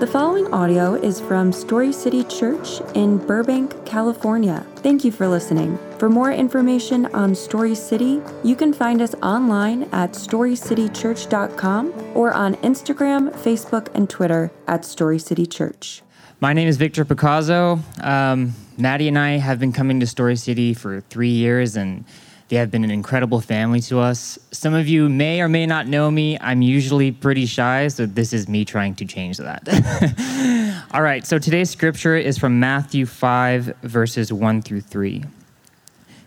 The following audio is from Story City Church in Burbank, California. Thank you for listening. For more information on Story City, you can find us online at storycitychurch.com or on Instagram, Facebook, and Twitter at Story City Church. My name is Victor Picasso. Um, Maddie and I have been coming to Story City for three years, and they have been an incredible family to us. Some of you may or may not know me. I'm usually pretty shy, so this is me trying to change that. All right, so today's scripture is from Matthew 5, verses 1 through 3.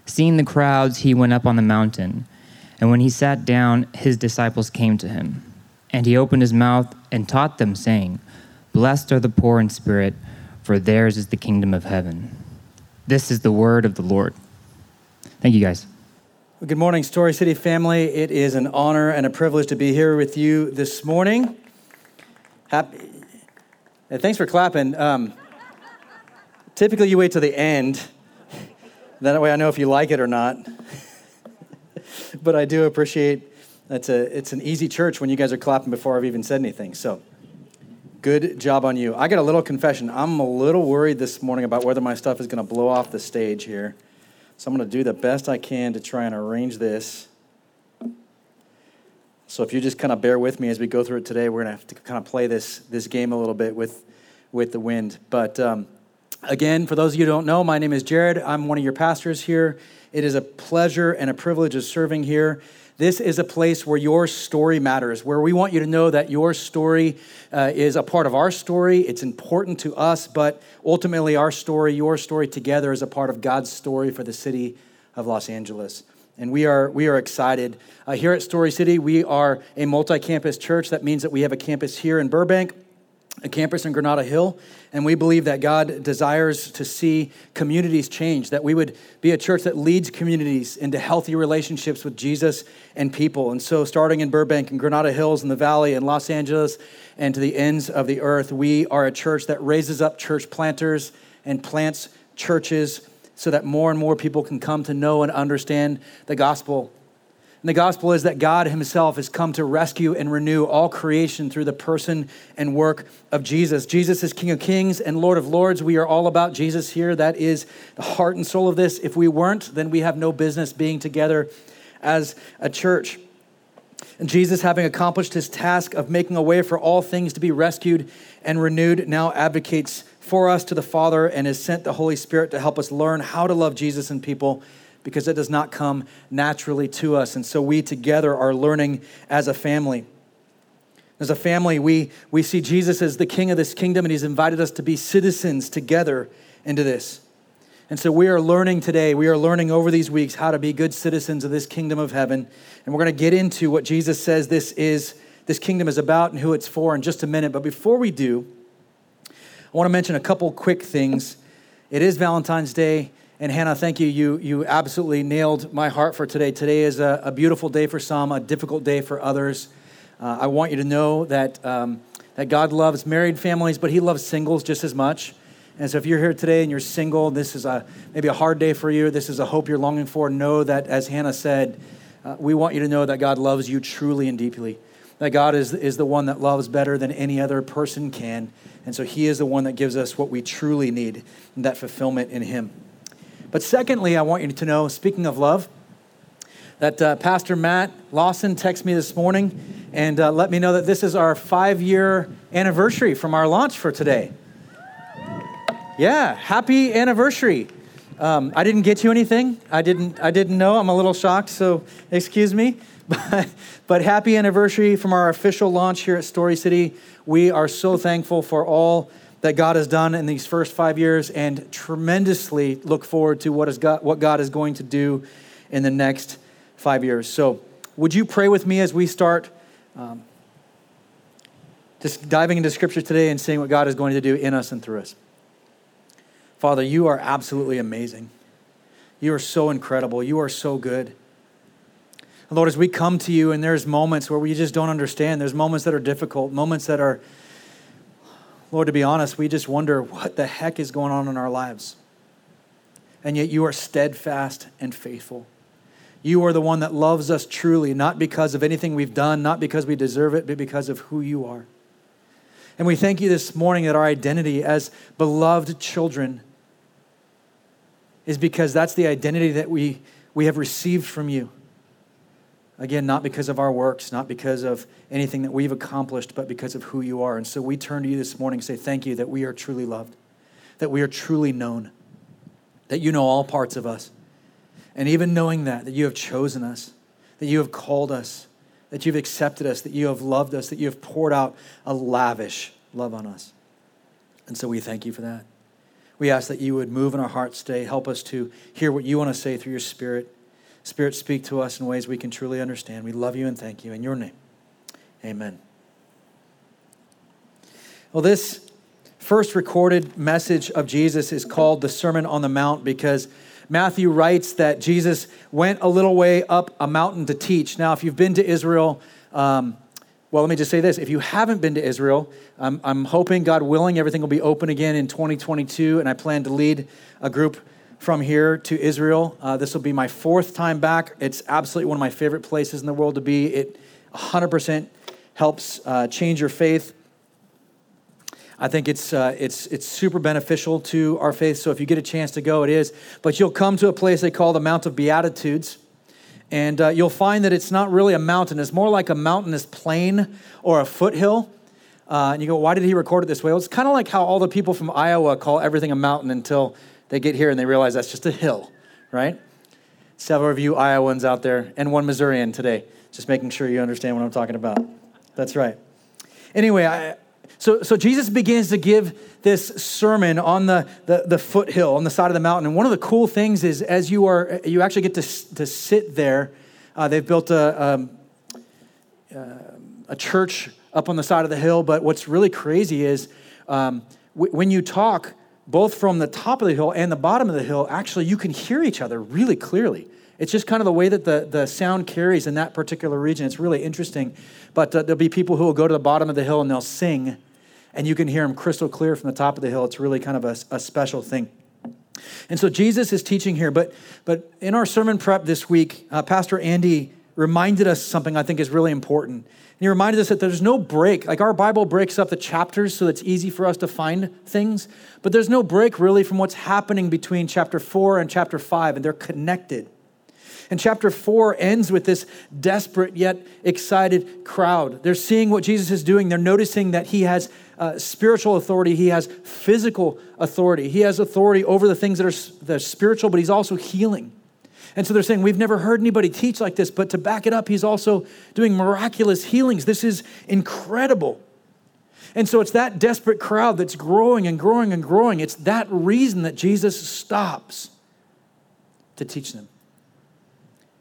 Seeing the crowds, he went up on the mountain, and when he sat down, his disciples came to him. And he opened his mouth and taught them, saying, Blessed are the poor in spirit, for theirs is the kingdom of heaven. This is the word of the Lord. Thank you, guys. Good morning, Story City family. It is an honor and a privilege to be here with you this morning. Happy. Hey, thanks for clapping. Um, typically, you wait till the end. That way, I know if you like it or not. but I do appreciate it's a it's an easy church when you guys are clapping before I've even said anything. So, good job on you. I got a little confession. I'm a little worried this morning about whether my stuff is going to blow off the stage here. So I'm going to do the best I can to try and arrange this. So if you just kind of bear with me as we go through it today, we're going to have to kind of play this, this game a little bit with, with the wind. But um, again, for those of you who don't know, my name is Jared. I'm one of your pastors here. It is a pleasure and a privilege of serving here. This is a place where your story matters, where we want you to know that your story uh, is a part of our story. It's important to us, but ultimately, our story, your story together, is a part of God's story for the city of Los Angeles. And we are, we are excited. Uh, here at Story City, we are a multi campus church. That means that we have a campus here in Burbank, a campus in Granada Hill, and we believe that God desires to see communities change, that we would be a church that leads communities into healthy relationships with Jesus and people. And so, starting in Burbank and Granada Hills in the Valley and Los Angeles and to the ends of the earth, we are a church that raises up church planters and plants churches so that more and more people can come to know and understand the gospel and the gospel is that God Himself has come to rescue and renew all creation through the person and work of Jesus. Jesus is King of Kings and Lord of Lords. We are all about Jesus here. That is the heart and soul of this. If we weren't, then we have no business being together as a church. And Jesus, having accomplished his task of making a way for all things to be rescued and renewed, now advocates for us to the Father and has sent the Holy Spirit to help us learn how to love Jesus and people because it does not come naturally to us. And so we together are learning as a family. As a family, we, we see Jesus as the king of this kingdom, and he's invited us to be citizens together into this. And so we are learning today, we are learning over these weeks how to be good citizens of this kingdom of heaven. And we're going to get into what Jesus says this is this kingdom is about and who it's for in just a minute. But before we do, I want to mention a couple quick things. It is Valentine's Day. And Hannah, thank you. You, you absolutely nailed my heart for today. Today is a, a beautiful day for some, a difficult day for others. Uh, I want you to know that, um, that God loves married families, but He loves singles just as much. And so if you're here today and you're single, this is a, maybe a hard day for you, this is a hope you're longing for, know that, as Hannah said, uh, we want you to know that God loves you truly and deeply. That God is, is the one that loves better than any other person can. And so He is the one that gives us what we truly need, and that fulfillment in Him. But secondly, I want you to know, speaking of love, that uh, Pastor Matt Lawson texted me this morning and uh, let me know that this is our five year anniversary from our launch for today. Yeah, happy anniversary. Um, I didn't get you anything. I didn't. I didn't know. I'm a little shocked, so excuse me. But, but happy anniversary from our official launch here at Story City. We are so thankful for all that God has done in these first five years and tremendously look forward to what, is God, what God is going to do in the next five years. So, would you pray with me as we start um, just diving into Scripture today and seeing what God is going to do in us and through us? Father, you are absolutely amazing. You are so incredible. You are so good. Lord, as we come to you and there's moments where we just don't understand, there's moments that are difficult, moments that are Lord, to be honest, we just wonder what the heck is going on in our lives. And yet you are steadfast and faithful. You are the one that loves us truly, not because of anything we've done, not because we deserve it, but because of who you are. And we thank you this morning that our identity as beloved children is because that's the identity that we, we have received from you. Again, not because of our works, not because of anything that we've accomplished, but because of who you are. And so we turn to you this morning and say, Thank you that we are truly loved, that we are truly known, that you know all parts of us. And even knowing that, that you have chosen us, that you have called us, that you've accepted us, that you have loved us, that you have poured out a lavish love on us. And so we thank you for that. We ask that you would move in our hearts today, help us to hear what you want to say through your Spirit. Spirit, speak to us in ways we can truly understand. We love you and thank you. In your name, amen. Well, this first recorded message of Jesus is called the Sermon on the Mount because Matthew writes that Jesus went a little way up a mountain to teach. Now, if you've been to Israel, um, well, let me just say this. If you haven't been to Israel, I'm, I'm hoping, God willing, everything will be open again in 2022, and I plan to lead a group from here to Israel. Uh, this will be my fourth time back. It's absolutely one of my favorite places in the world to be. It 100% helps uh, change your faith. I think it's, uh, it's, it's super beneficial to our faith. So if you get a chance to go, it is. But you'll come to a place they call the Mount of Beatitudes. And uh, you'll find that it's not really a mountain, it's more like a mountainous plain or a foothill. Uh, and you go, why did he record it this way? Well, it's kind of like how all the people from Iowa call everything a mountain until they get here and they realize that's just a hill, right? Several of you Iowans out there, and one Missourian today, just making sure you understand what I'm talking about. That's right. Anyway, I, so, so Jesus begins to give this sermon on the, the, the, foothill, on the side of the mountain. And one of the cool things is as you are, you actually get to, to sit there, uh, they've built a, um, uh, a church up on the side of the hill. But what's really crazy is um, w- when you talk, both from the top of the hill and the bottom of the hill, actually you can hear each other really clearly. It's just kind of the way that the, the sound carries in that particular region. It's really interesting. But uh, there'll be people who will go to the bottom of the hill and they'll sing, and you can hear them crystal clear from the top of the hill. It's really kind of a, a special thing. And so Jesus is teaching here. But, but in our sermon prep this week, uh, Pastor Andy reminded us something I think is really important. And he reminded us that there's no break. Like our Bible breaks up the chapters so it's easy for us to find things, but there's no break really from what's happening between chapter four and chapter five, and they're connected. And chapter four ends with this desperate yet excited crowd. They're seeing what Jesus is doing. They're noticing that he has uh, spiritual authority, he has physical authority, he has authority over the things that are, that are spiritual, but he's also healing. And so they're saying, We've never heard anybody teach like this, but to back it up, he's also doing miraculous healings. This is incredible. And so it's that desperate crowd that's growing and growing and growing. It's that reason that Jesus stops to teach them.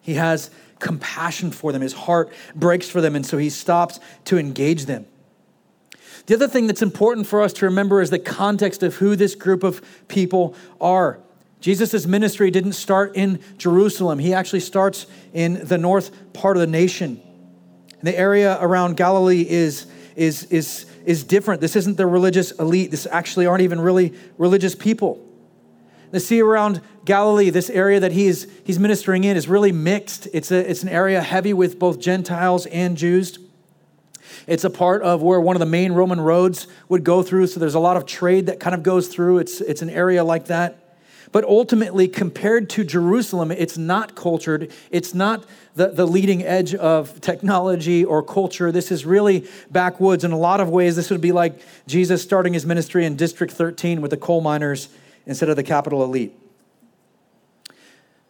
He has compassion for them, his heart breaks for them, and so he stops to engage them. The other thing that's important for us to remember is the context of who this group of people are. Jesus' ministry didn't start in Jerusalem, he actually starts in the north part of the nation. The area around Galilee is, is, is, is different. This isn't the religious elite, this actually aren't even really religious people. The sea around Galilee, this area that he's, he's ministering in, is really mixed. It's, a, it's an area heavy with both Gentiles and Jews. It's a part of where one of the main Roman roads would go through, so there's a lot of trade that kind of goes through. It's, it's an area like that. But ultimately, compared to Jerusalem, it's not cultured. It's not the, the leading edge of technology or culture. This is really backwoods. In a lot of ways, this would be like Jesus starting his ministry in District 13 with the coal miners instead of the capital elite.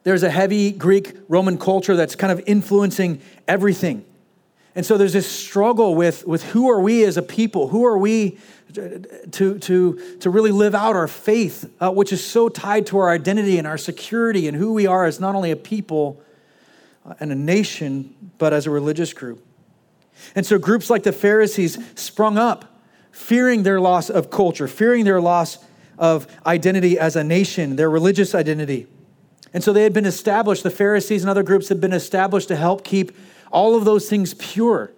There's a heavy Greek Roman culture that's kind of influencing everything. And so there's this struggle with, with who are we as a people? Who are we to, to, to really live out our faith, uh, which is so tied to our identity and our security and who we are as not only a people uh, and a nation, but as a religious group. And so groups like the Pharisees sprung up, fearing their loss of culture, fearing their loss of identity as a nation, their religious identity. And so they had been established, the Pharisees and other groups had been established to help keep all of those things pure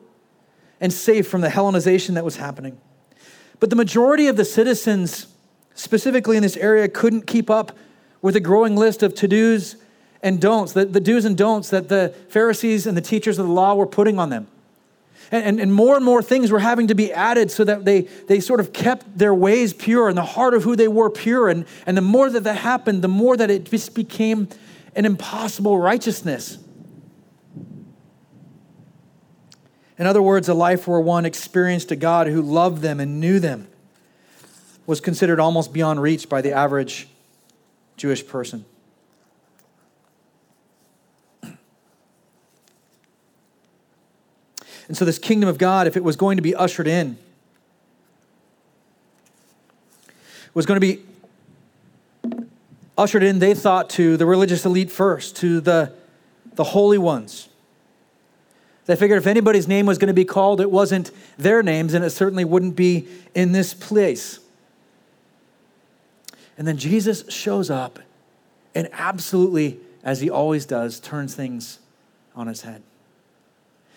and safe from the Hellenization that was happening. But the majority of the citizens, specifically in this area, couldn't keep up with a growing list of to dos and don'ts, the, the do's and don'ts that the Pharisees and the teachers of the law were putting on them. And, and, and, more and more things were having to be added so that they, they sort of kept their ways pure and the heart of who they were pure. And, and the more that that happened, the more that it just became an impossible righteousness. In other words, a life where one experienced a God who loved them and knew them was considered almost beyond reach by the average Jewish person. And so, this kingdom of God, if it was going to be ushered in, was going to be ushered in, they thought, to the religious elite first, to the, the holy ones. They figured if anybody's name was going to be called, it wasn't their names, and it certainly wouldn't be in this place. And then Jesus shows up and absolutely, as he always does, turns things on its head.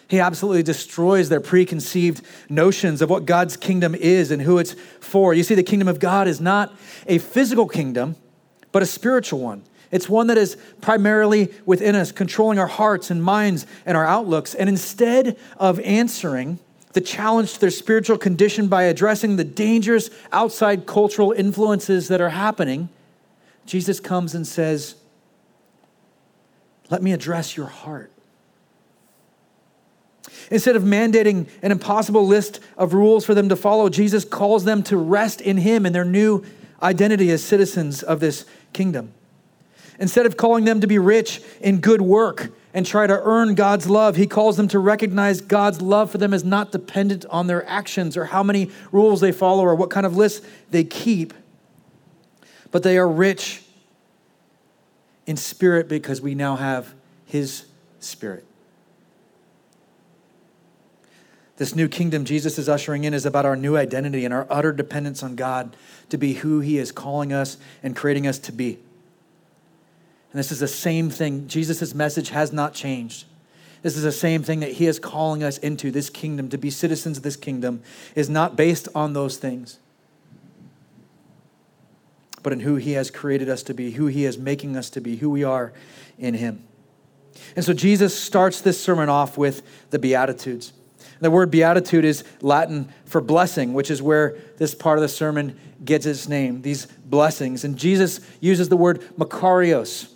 He absolutely destroys their preconceived notions of what God's kingdom is and who it's for. You see, the kingdom of God is not a physical kingdom, but a spiritual one. It's one that is primarily within us, controlling our hearts and minds and our outlooks. And instead of answering the challenge to their spiritual condition by addressing the dangerous outside cultural influences that are happening, Jesus comes and says, Let me address your heart. Instead of mandating an impossible list of rules for them to follow, Jesus calls them to rest in Him and their new identity as citizens of this kingdom. Instead of calling them to be rich in good work and try to earn God's love, He calls them to recognize God's love for them as not dependent on their actions or how many rules they follow or what kind of lists they keep, but they are rich in spirit because we now have His Spirit. This new kingdom Jesus is ushering in is about our new identity and our utter dependence on God to be who He is calling us and creating us to be. And this is the same thing. Jesus' message has not changed. This is the same thing that He is calling us into. This kingdom, to be citizens of this kingdom, is not based on those things, but in who He has created us to be, who He is making us to be, who we are in Him. And so Jesus starts this sermon off with the Beatitudes. The word beatitude is Latin for blessing, which is where this part of the sermon gets its name, these blessings. And Jesus uses the word makarios.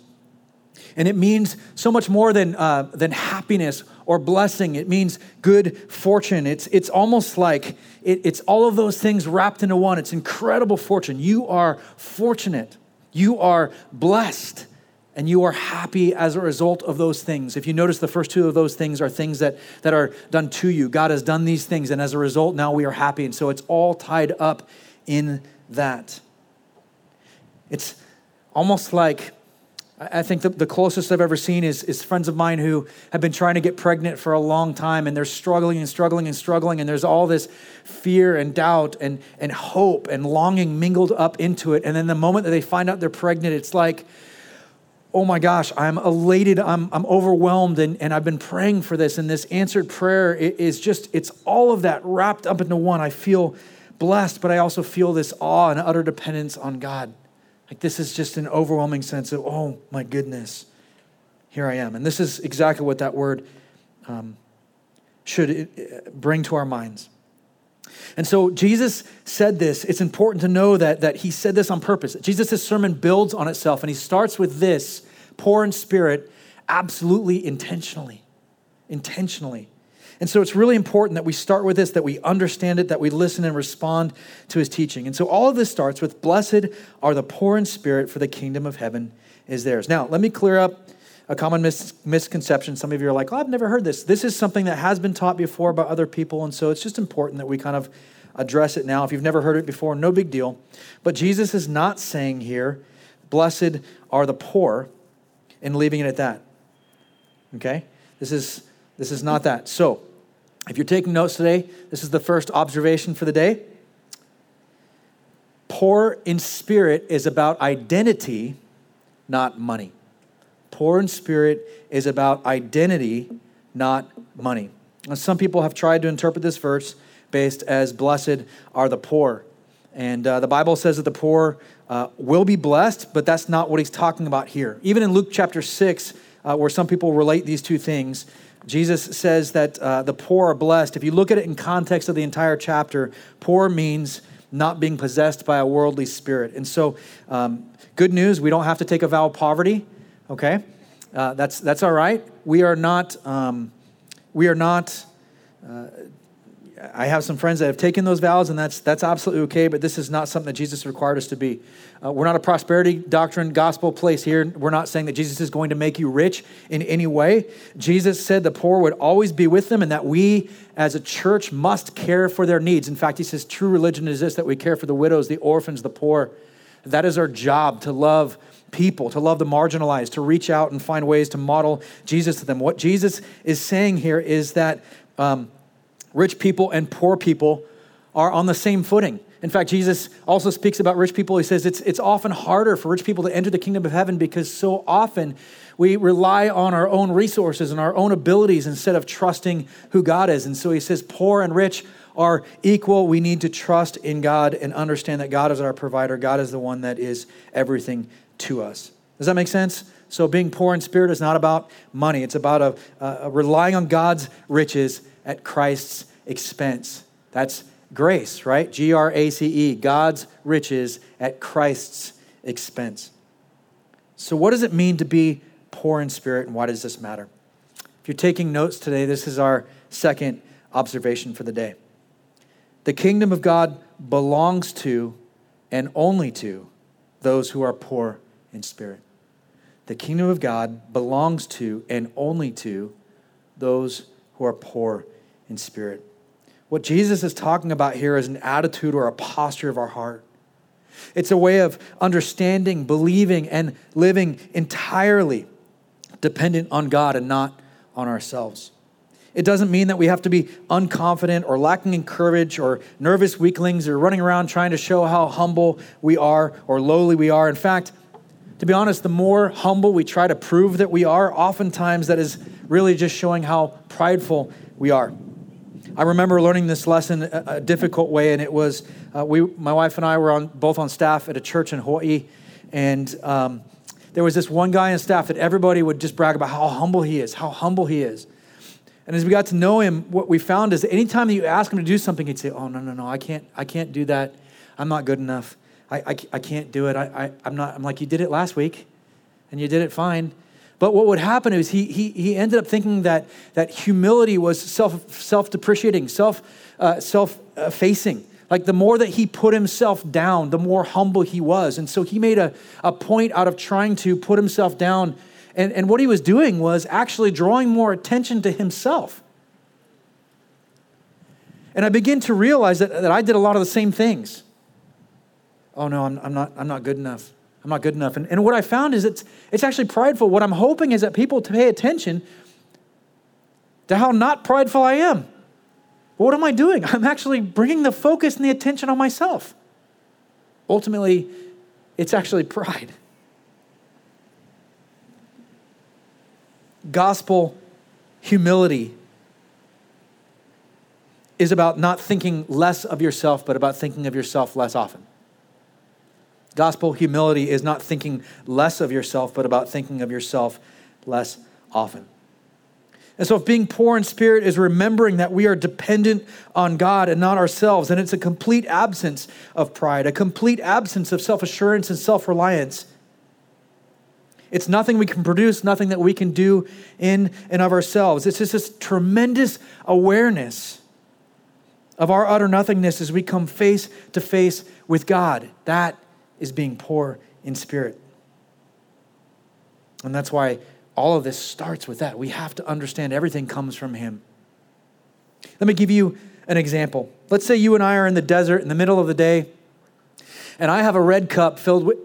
And it means so much more than, uh, than happiness or blessing. It means good fortune. It's, it's almost like it, it's all of those things wrapped into one. It's incredible fortune. You are fortunate. You are blessed and you are happy as a result of those things. If you notice, the first two of those things are things that, that are done to you. God has done these things, and as a result, now we are happy. And so it's all tied up in that. It's almost like I think the, the closest I've ever seen is, is friends of mine who have been trying to get pregnant for a long time and they're struggling and struggling and struggling, and there's all this fear and doubt and, and hope and longing mingled up into it. And then the moment that they find out they're pregnant, it's like, oh my gosh, I'm elated, I'm, I'm overwhelmed, and, and I've been praying for this. And this answered prayer is just, it's all of that wrapped up into one. I feel blessed, but I also feel this awe and utter dependence on God. Like this is just an overwhelming sense of, oh my goodness, here I am. And this is exactly what that word um, should uh, bring to our minds. And so Jesus said this. It's important to know that, that he said this on purpose. Jesus' sermon builds on itself, and he starts with this poor in spirit, absolutely intentionally. Intentionally. And so it's really important that we start with this, that we understand it, that we listen and respond to his teaching. And so all of this starts with Blessed are the poor in spirit, for the kingdom of heaven is theirs. Now, let me clear up a common mis- misconception. Some of you are like, oh, I've never heard this. This is something that has been taught before by other people, and so it's just important that we kind of address it now. If you've never heard it before, no big deal. But Jesus is not saying here, blessed are the poor, and leaving it at that. Okay? This is this is not that. So, if you're taking notes today, this is the first observation for the day. Poor in spirit is about identity, not money. Poor in spirit is about identity, not money. Some people have tried to interpret this verse based as blessed are the poor. And uh, the Bible says that the poor uh, will be blessed, but that's not what he's talking about here. Even in Luke chapter 6, uh, where some people relate these two things, Jesus says that uh, the poor are blessed. If you look at it in context of the entire chapter, poor means not being possessed by a worldly spirit. And so, um, good news, we don't have to take a vow of poverty, okay? Uh, that's, that's all right. We are not, um, we are not, uh, I have some friends that have taken those vows, and that's, that's absolutely okay, but this is not something that Jesus required us to be. Uh, we're not a prosperity doctrine gospel place here. We're not saying that Jesus is going to make you rich in any way. Jesus said the poor would always be with them, and that we as a church must care for their needs. In fact, he says true religion is this that we care for the widows, the orphans, the poor. That is our job to love people, to love the marginalized, to reach out and find ways to model Jesus to them. What Jesus is saying here is that. Um, rich people and poor people are on the same footing. In fact, Jesus also speaks about rich people. He says it's, it's often harder for rich people to enter the kingdom of heaven because so often we rely on our own resources and our own abilities instead of trusting who God is. And so he says, poor and rich are equal. We need to trust in God and understand that God is our provider. God is the one that is everything to us. Does that make sense? So, being poor in spirit is not about money, it's about a, a relying on God's riches at Christ's expense. That's grace, right? G R A C E, God's riches at Christ's expense. So, what does it mean to be poor in spirit, and why does this matter? If you're taking notes today, this is our second observation for the day. The kingdom of God belongs to and only to those who are poor in spirit. The kingdom of God belongs to and only to those who are poor in spirit. What Jesus is talking about here is an attitude or a posture of our heart. It's a way of understanding, believing, and living entirely dependent on God and not on ourselves. It doesn't mean that we have to be unconfident or lacking in courage or nervous weaklings or running around trying to show how humble we are or lowly we are. In fact, to be honest, the more humble we try to prove that we are, oftentimes that is really just showing how prideful we are. I remember learning this lesson a, a difficult way, and it was uh, we, my wife and I were on, both on staff at a church in Hawaii, and um, there was this one guy on staff that everybody would just brag about how humble he is, how humble he is. And as we got to know him, what we found is that anytime that you ask him to do something, he'd say, "Oh no, no, no, I can't, I can't do that. I'm not good enough. I, I, I can't do it. I, I, I'm not." I'm like, "You did it last week, and you did it fine." But what would happen is he, he, he ended up thinking that, that humility was self, self-depreciating, self, uh, self-facing. Like the more that he put himself down, the more humble he was. And so he made a, a point out of trying to put himself down. And, and what he was doing was actually drawing more attention to himself. And I begin to realize that, that I did a lot of the same things. Oh no, I'm, I'm, not, I'm not good enough. I'm not good enough. And, and what I found is it's, it's actually prideful. What I'm hoping is that people pay attention to how not prideful I am. But what am I doing? I'm actually bringing the focus and the attention on myself. Ultimately, it's actually pride. Gospel humility is about not thinking less of yourself, but about thinking of yourself less often. Gospel humility is not thinking less of yourself, but about thinking of yourself less often. And so, if being poor in spirit is remembering that we are dependent on God and not ourselves, and it's a complete absence of pride, a complete absence of self assurance and self reliance. It's nothing we can produce, nothing that we can do in and of ourselves. It's just this tremendous awareness of our utter nothingness as we come face to face with God. That is being poor in spirit. And that's why all of this starts with that. We have to understand everything comes from Him. Let me give you an example. Let's say you and I are in the desert in the middle of the day, and I have a red cup filled with.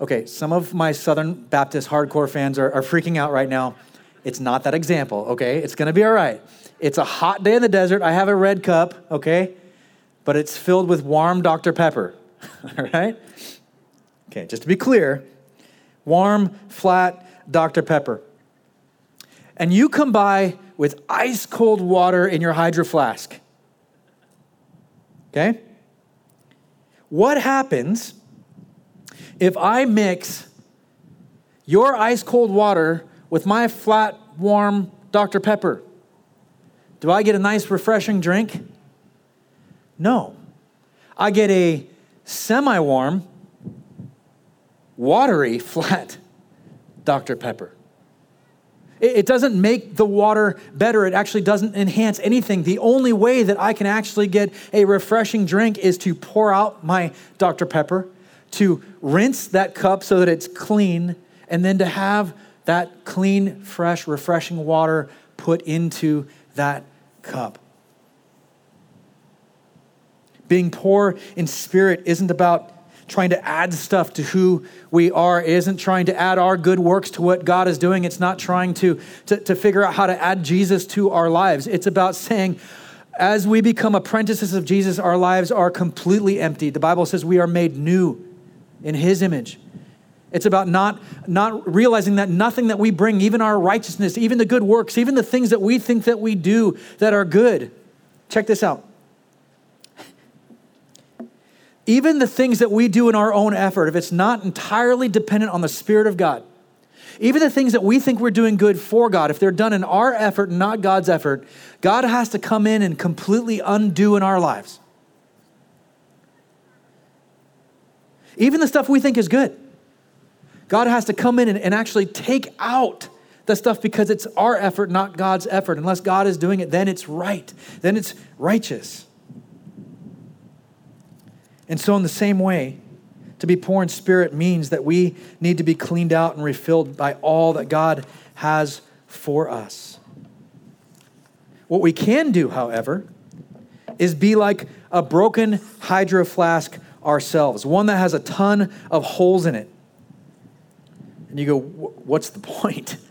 Okay, some of my Southern Baptist hardcore fans are, are freaking out right now. It's not that example, okay? It's gonna be all right. It's a hot day in the desert. I have a red cup, okay? But it's filled with warm Dr. Pepper, all right? Okay, just to be clear, warm, flat Dr. Pepper. And you come by with ice cold water in your hydro flask. Okay? What happens if I mix your ice cold water with my flat, warm Dr. Pepper? Do I get a nice, refreshing drink? No. I get a semi warm, watery, flat Dr. Pepper. It doesn't make the water better. It actually doesn't enhance anything. The only way that I can actually get a refreshing drink is to pour out my Dr. Pepper, to rinse that cup so that it's clean, and then to have that clean, fresh, refreshing water put into that cup. Being poor in spirit isn't about trying to add stuff to who we are. It isn't trying to add our good works to what God is doing. It's not trying to, to, to figure out how to add Jesus to our lives. It's about saying, as we become apprentices of Jesus, our lives are completely empty. The Bible says we are made new in His image. It's about not, not realizing that nothing that we bring, even our righteousness, even the good works, even the things that we think that we do that are good. Check this out. Even the things that we do in our own effort, if it's not entirely dependent on the Spirit of God, even the things that we think we're doing good for God, if they're done in our effort, not God's effort, God has to come in and completely undo in our lives. Even the stuff we think is good. God has to come in and, and actually take out the stuff because it's our effort, not God's effort. Unless God is doing it, then it's right, then it's righteous. And so, in the same way, to be poor in spirit means that we need to be cleaned out and refilled by all that God has for us. What we can do, however, is be like a broken hydro flask ourselves, one that has a ton of holes in it. And you go, what's the point?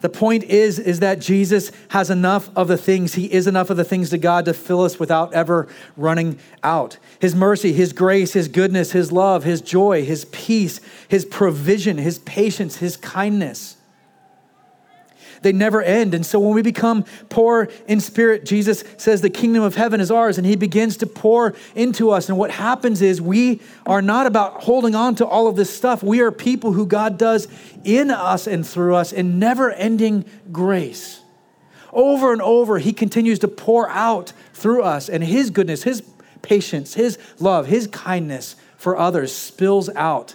The point is, is that Jesus has enough of the things, he is enough of the things to God to fill us without ever running out. His mercy, his grace, his goodness, his love, his joy, his peace, his provision, his patience, his kindness. They never end. And so when we become poor in spirit, Jesus says the kingdom of heaven is ours, and he begins to pour into us. And what happens is we are not about holding on to all of this stuff. We are people who God does in us and through us in never ending grace. Over and over, he continues to pour out through us, and his goodness, his patience, his love, his kindness for others spills out.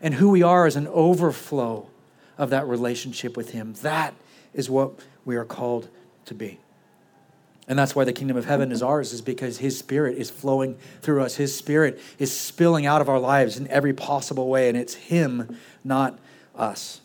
And who we are is an overflow of that relationship with him. That is what we are called to be. And that's why the kingdom of heaven is ours, is because his spirit is flowing through us. His spirit is spilling out of our lives in every possible way, and it's him, not us.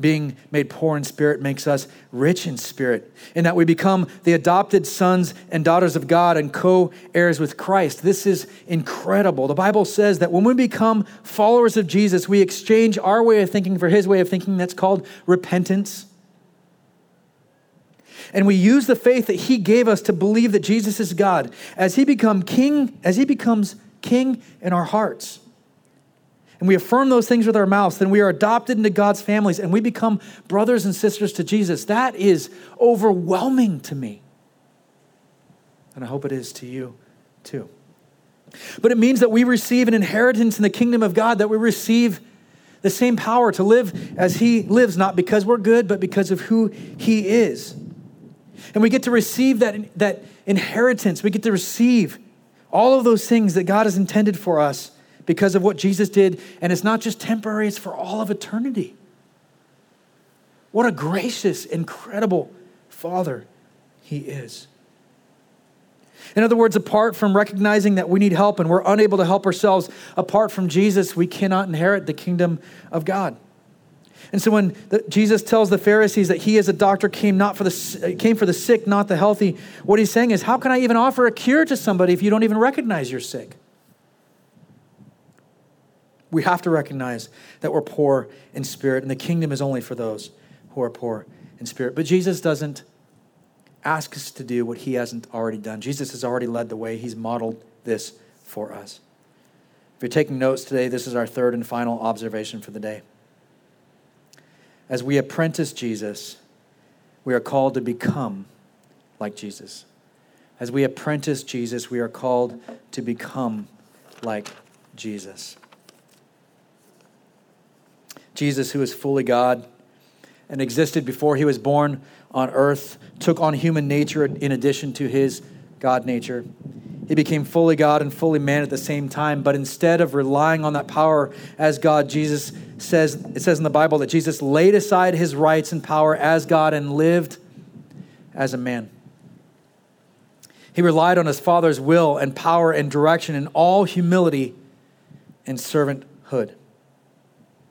Being made poor in spirit makes us rich in spirit, in that we become the adopted sons and daughters of God and co heirs with Christ. This is incredible. The Bible says that when we become followers of Jesus, we exchange our way of thinking for his way of thinking. That's called repentance. And we use the faith that he gave us to believe that Jesus is God as he become king, as he becomes king in our hearts and we affirm those things with our mouths, then we are adopted into God's families and we become brothers and sisters to Jesus. That is overwhelming to me. And I hope it is to you too. But it means that we receive an inheritance in the kingdom of God, that we receive the same power to live as He lives, not because we're good, but because of who He is. And we get to receive that, that inheritance. We get to receive all of those things that God has intended for us because of what Jesus did. And it's not just temporary, it's for all of eternity. What a gracious, incredible Father He is. In other words, apart from recognizing that we need help and we're unable to help ourselves, apart from Jesus, we cannot inherit the kingdom of God. And so when the, Jesus tells the Pharisees that he as a doctor came not for the uh, came for the sick, not the healthy, what he's saying is, how can I even offer a cure to somebody if you don't even recognize you're sick? We have to recognize that we're poor in spirit, and the kingdom is only for those who are poor in spirit. But Jesus doesn't ask us to do what he hasn't already done. Jesus has already led the way, he's modeled this for us. If you're taking notes today, this is our third and final observation for the day. As we apprentice Jesus, we are called to become like Jesus. As we apprentice Jesus, we are called to become like Jesus. Jesus, who is fully God and existed before he was born on earth, took on human nature in addition to his God nature. He became fully God and fully man at the same time, but instead of relying on that power as God, Jesus says, it says in the Bible that Jesus laid aside his rights and power as God and lived as a man. He relied on his Father's will and power and direction in all humility and servanthood.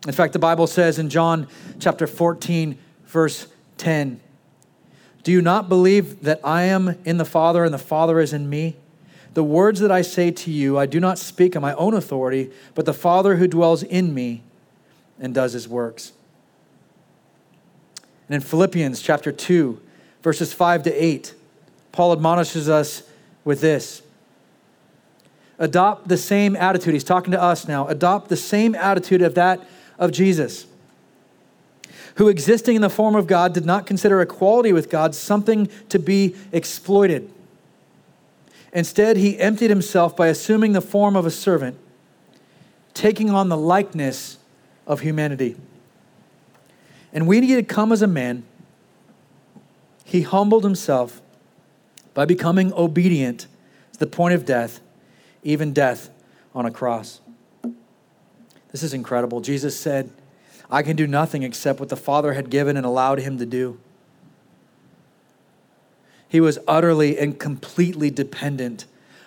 In fact, the Bible says in John chapter 14, verse 10, Do you not believe that I am in the Father and the Father is in me? The words that I say to you, I do not speak on my own authority, but the Father who dwells in me and does his works. And in Philippians chapter 2, verses 5 to 8, Paul admonishes us with this Adopt the same attitude. He's talking to us now. Adopt the same attitude of that of Jesus, who existing in the form of God did not consider equality with God something to be exploited. Instead, he emptied himself by assuming the form of a servant, taking on the likeness of humanity. And when he had come as a man, he humbled himself by becoming obedient to the point of death, even death on a cross. This is incredible. Jesus said, I can do nothing except what the Father had given and allowed him to do. He was utterly and completely dependent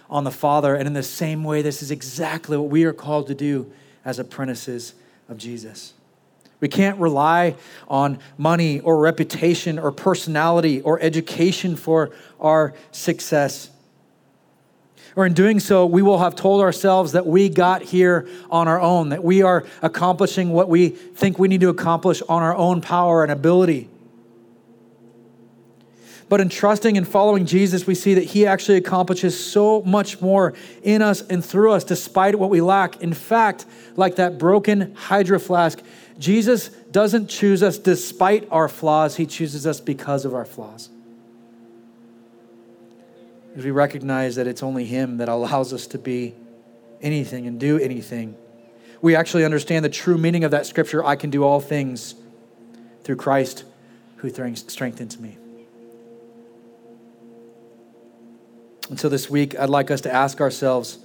on the Father. And in the same way, this is exactly what we are called to do as apprentices of Jesus. We can't rely on money or reputation or personality or education for our success. Or in doing so, we will have told ourselves that we got here on our own, that we are accomplishing what we think we need to accomplish on our own power and ability. But in trusting and following Jesus, we see that He actually accomplishes so much more in us and through us, despite what we lack. In fact, like that broken hydro flask, Jesus doesn't choose us despite our flaws, He chooses us because of our flaws. As we recognize that it's only Him that allows us to be anything and do anything, we actually understand the true meaning of that scripture I can do all things through Christ who strengthens me. And so this week, I'd like us to ask ourselves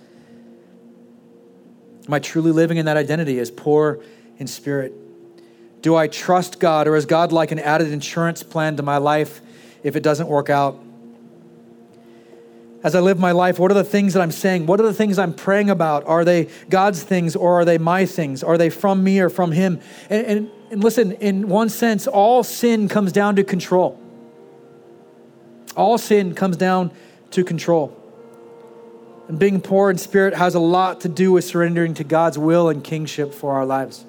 Am I truly living in that identity as poor in spirit? Do I trust God, or is God like an added insurance plan to my life if it doesn't work out? As I live my life, what are the things that I'm saying? What are the things I'm praying about? Are they God's things or are they my things? Are they from me or from Him? And, and, and listen, in one sense, all sin comes down to control. All sin comes down to control. And being poor in spirit has a lot to do with surrendering to God's will and kingship for our lives.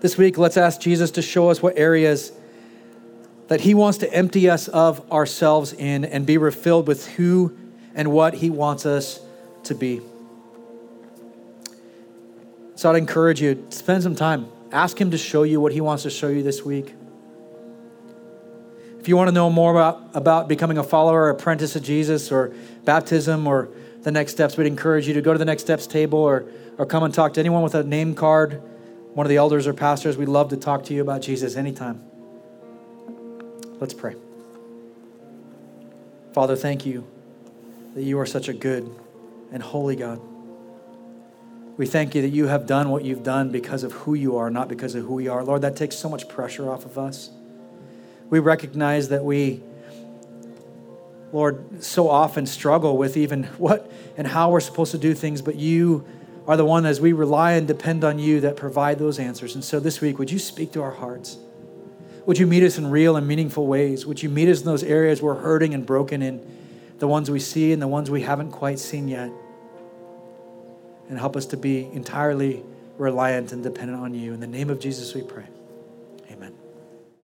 This week, let's ask Jesus to show us what areas that He wants to empty us of ourselves in and be refilled with who and what He wants us to be. So I'd encourage you, to spend some time. Ask Him to show you what He wants to show you this week. If you want to know more about, about becoming a follower or apprentice of Jesus or baptism or the next steps, we'd encourage you to go to the next steps table or, or come and talk to anyone with a name card, one of the elders or pastors. We'd love to talk to you about Jesus anytime. Let's pray. Father, thank you that you are such a good and holy God. We thank you that you have done what you've done because of who you are, not because of who we are. Lord, that takes so much pressure off of us we recognize that we, Lord, so often struggle with even what and how we're supposed to do things, but you are the one as we rely and depend on you that provide those answers. And so this week, would you speak to our hearts? Would you meet us in real and meaningful ways? Would you meet us in those areas we're hurting and broken in, the ones we see and the ones we haven't quite seen yet? And help us to be entirely reliant and dependent on you. In the name of Jesus, we pray.